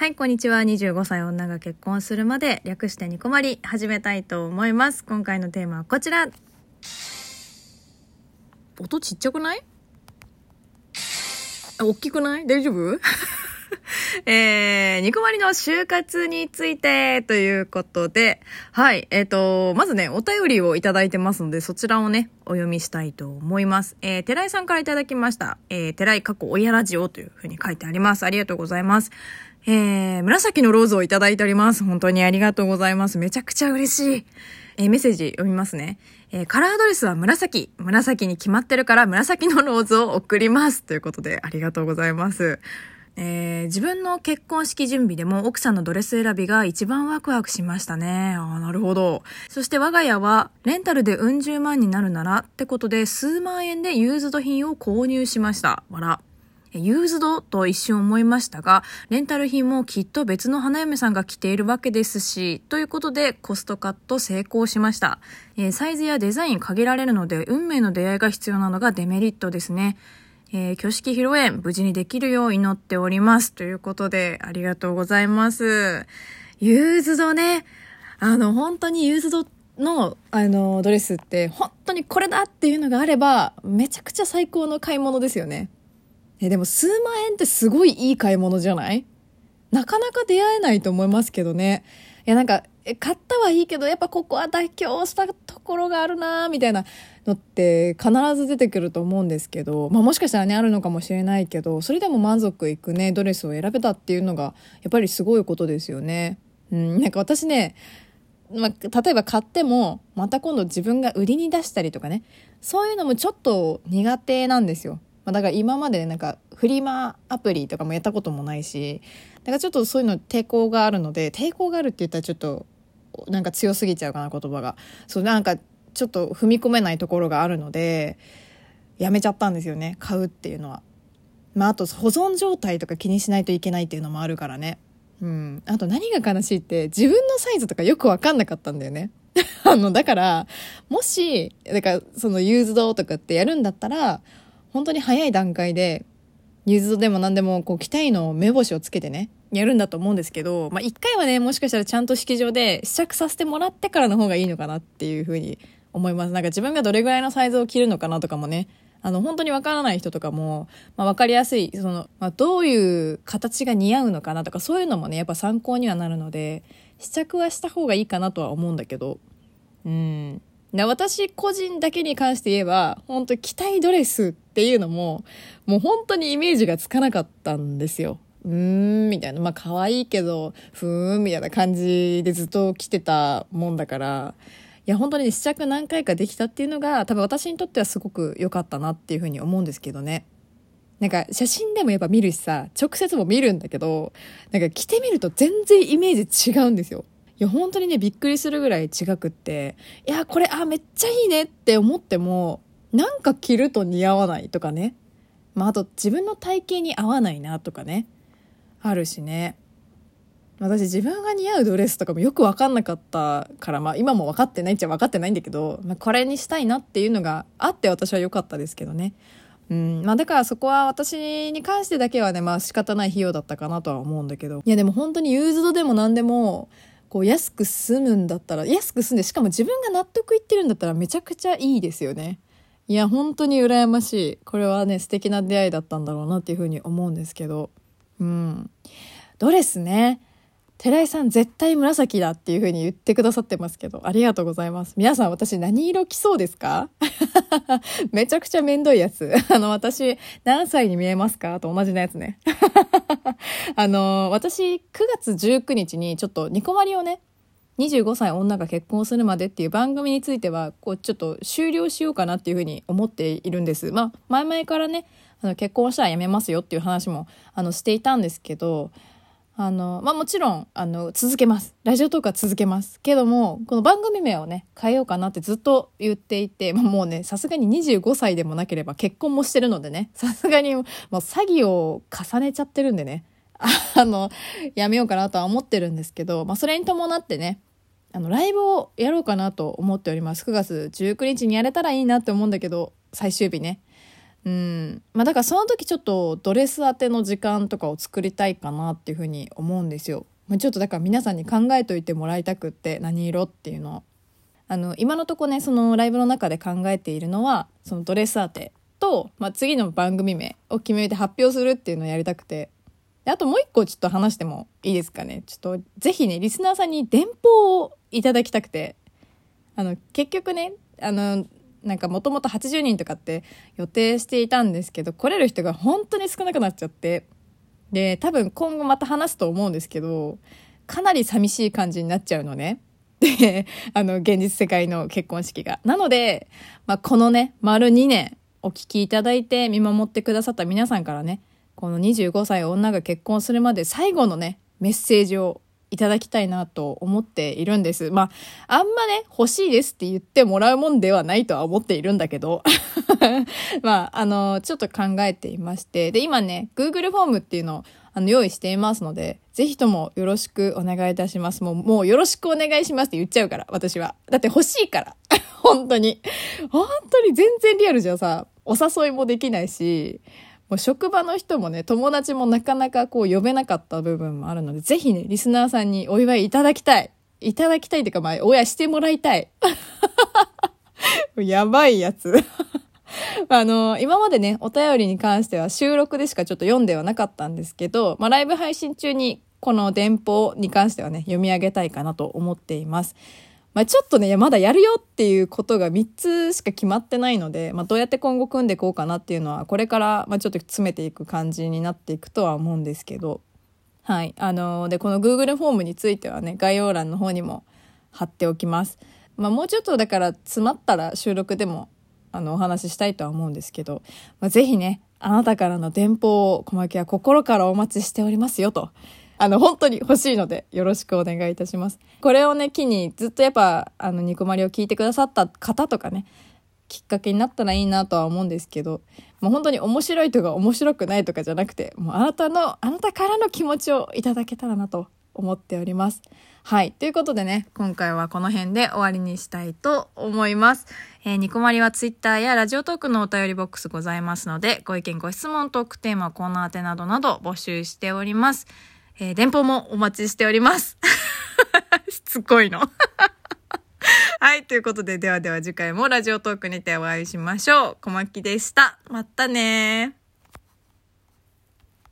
はい、こんにちは。25歳女が結婚するまで、略してニコマリ、始めたいと思います。今回のテーマはこちら。音ちっちゃくない？あ大きくない？大丈夫？えー、ニコマリの就活についてということで、はい、えっ、と、まずね、お便りをいただいてますので、そちらをね、お読みしたいと思います。えー、寺井さんからいただきました。えー、寺井過去親ラジオというふうに書いてあります。ありがとうございます。えー、紫のローズをいただいております。本当にありがとうございます。めちゃくちゃ嬉しい。えー、メッセージ読みますね。えー、カラードレスは紫。紫に決まってるから紫のローズを送ります。ということで、ありがとうございます。えー、自分の結婚式準備でも奥さんのドレス選びが一番ワクワクしましたね。ああ、なるほど。そして我が家は、レンタルでうん十万になるならってことで、数万円でユーズド品を購入しました。わら。ユーズドと一瞬思いましたが、レンタル品もきっと別の花嫁さんが着ているわけですし、ということでコストカット成功しました。えー、サイズやデザイン限られるので、運命の出会いが必要なのがデメリットですね。えー、挙式披露宴、無事にできるよう祈っております。ということで、ありがとうございます。ユーズドね、あの、本当にユーズドの、あの、ドレスって、本当にこれだっていうのがあれば、めちゃくちゃ最高の買い物ですよね。え、でも数万円ってすごいいい買い物じゃない？なかなか出会えないと思いますけどね。いや、なんか、買ったはいいけど、やっぱここは妥協したところがあるなみたいなのって必ず出てくると思うんですけど、まあもしかしたらね、あるのかもしれないけど、それでも満足いくね、ドレスを選べたっていうのが、やっぱりすごいことですよね。うん、なんか私ね、まあ、例えば買っても、また今度自分が売りに出したりとかね、そういうのもちょっと苦手なんですよ。まあ、だから今までなんかフリマアプリとかもやったこともないし、だからちょっとそういうの抵抗があるので、抵抗があるって言ったらちょっとなんか強すぎちゃうかな言葉が。そうなんかちょっと踏み込めないところがあるので、やめちゃったんですよね。買うっていうのは。まああと保存状態とか気にしないといけないっていうのもあるからね。うん。あと何が悲しいって自分のサイズとかよくわかんなかったんだよね。あの、だから、もし、だからそのユーズドとかってやるんだったら、本当に早い段階で、ユーズドでも何でも、こう、着たいの目星をつけてね、やるんだと思うんですけど、まあ、一回はね、もしかしたらちゃんと式場で試着させてもらってからの方がいいのかなっていうふうに思います。なんか自分がどれぐらいのサイズを着るのかなとかもね、あの、本当にわからない人とかも、まあ、わかりやすい、その、まあ、どういう形が似合うのかなとか、そういうのもね、やっぱ参考にはなるので、試着はした方がいいかなとは思うんだけど、うん。で私個人だけに関して言えば、本当着たいドレスっていうのも、もう本当にイメージがつかなかったんですよ。うーん、みたいな。まあ可愛いけど、ふーん、みたいな感じでずっと着てたもんだから、いや本当に、試着何回かできたっていうのが、多分私にとってはすごく良かったなっていうふうに思うんですけどね。なんか写真でもやっぱ見るしさ、直接も見るんだけど、なんか着てみると全然イメージ違うんですよ。いや、本当にね、びっくりするぐらい違くって、いや、これ、あ、めっちゃいいねって思っても、なんか着ると似合わないとかね。まあ、あと、自分の体型に合わないなとかね。あるしね。私、自分が似合うドレスとかもよくわかんなかったから、まあ、今も分かってないっちゃ分かってないんだけど、まあ、これにしたいなっていうのがあって私は良かったですけどね。うん。まあ、だからそこは私に関してだけはね、まあ、仕方ない費用だったかなとは思うんだけど。いや、でも本当にユーズドでも何でも、こう安く済むんだったら、安く済んで、しかも自分が納得いってるんだったらめちゃくちゃいいですよね。いや、本当に羨ましい。これはね、素敵な出会いだったんだろうなっていうふうに思うんですけど。うん。ドレスね。寺井さん絶対紫だっていうふうに言ってくださってますけど、ありがとうございます。皆さん私何色着そうですか？めちゃくちゃめんどいやつ。あの、私何歳に見えますか？と同じのやつね。あの、私9月19日にちょっとニコマリをね、25歳女が結婚するまでっていう番組については、こうちょっと終了しようかなっていうふうに思っているんです。まあ、前々からね、あの結婚したらやめますよっていう話も、あの、していたんですけど、あの、まあ、もちろん、あの、続けます。ラジオトークは続けます。けども、この番組名をね、変えようかなってずっと言っていて、まあ、もうね、さすがに25歳でもなければ結婚もしてるのでね、さすがにもう詐欺を重ねちゃってるんでね、あの、やめようかなとは思ってるんですけど、まあ、それに伴ってね、あの、ライブをやろうかなと思っております。9月19日にやれたらいいなって思うんだけど、最終日ね。うん。まあだからその時ちょっとドレス当ての時間とかを作りたいかなっていうふうに思うんですよ。まあ、ちょっとだから皆さんに考えといてもらいたくって何色っていうのを。あの、今のとこね、そのライブの中で考えているのは、そのドレス当てと、まあ、次の番組名を決めて発表するっていうのをやりたくて。であともう一個ちょっと話してもいいですかね。ちょっとぜひね、リスナーさんに電報をいただきたくて。あの、結局ね、あの、なんかもともと80人とかって予定していたんですけど、来れる人が本当に少なくなっちゃって。で、多分今後また話すと思うんですけど、かなり寂しい感じになっちゃうのね。で、あの、現実世界の結婚式が。なので、まあ、このね、丸2年お聞きいただいて見守ってくださった皆さんからね、この25歳女が結婚するまで最後のね、メッセージをいただきたいなと思っているんです。まあ、あんまね、欲しいですって言ってもらうもんではないとは思っているんだけど。まあ、あの、ちょっと考えていまして。で、今ね、Google フォームっていうのをあの用意していますので、ぜひともよろしくお願いいたします。もう、もうよろしくお願いしますって言っちゃうから、私は。だって欲しいから。本当に。本当に全然リアルじゃさ、お誘いもできないし、もう職場の人もね、友達もなかなかこう呼べなかった部分もあるので、ぜひね、リスナーさんにお祝いいただきたい。いただきたいっていうか、まあ、親してもらいたい。やばいやつ。あの、今までね、お便りに関しては収録でしかちょっと読んではなかったんですけど、まあ、ライブ配信中にこの電報に関してはね、読み上げたいかなと思っています。まあ、ちょっとね、まだやるよっていうことが3つしか決まってないので、まあ、どうやって今後組んでいこうかなっていうのは、これから、まあ、ちょっと詰めていく感じになっていくとは思うんですけど、はい。あのー、で、この Google フォームについてはね、概要欄の方にも貼っておきます。まあ、もうちょっとだから詰まったら収録でもあの、お話ししたいとは思うんですけど、まあ、ぜひね、あなたからの電報を小牧は心からお待ちしておりますよと。あの、本当に欲しいので、よろしくお願いいたします。これをね、機に、ずっとやっぱ、あの、ニコマリを聞いてくださった方とかね、きっかけになったらいいなとは思うんですけど、もう本当に面白いとか面白くないとかじゃなくて、もうあなたの、あなたからの気持ちをいただけたらなと思っております。はい。ということでね、今回はこの辺で終わりにしたいと思います。えー、ニコマリはツイッターやラジオトークのお便りボックスございますので、ご意見、ご質問、トークテーマ、コーナー宛てなどなど募集しております。えー、電報もお待ちしております。しつこいの。はい。ということで、ではでは次回もラジオトークにてお会いしましょう。小牧でした。またね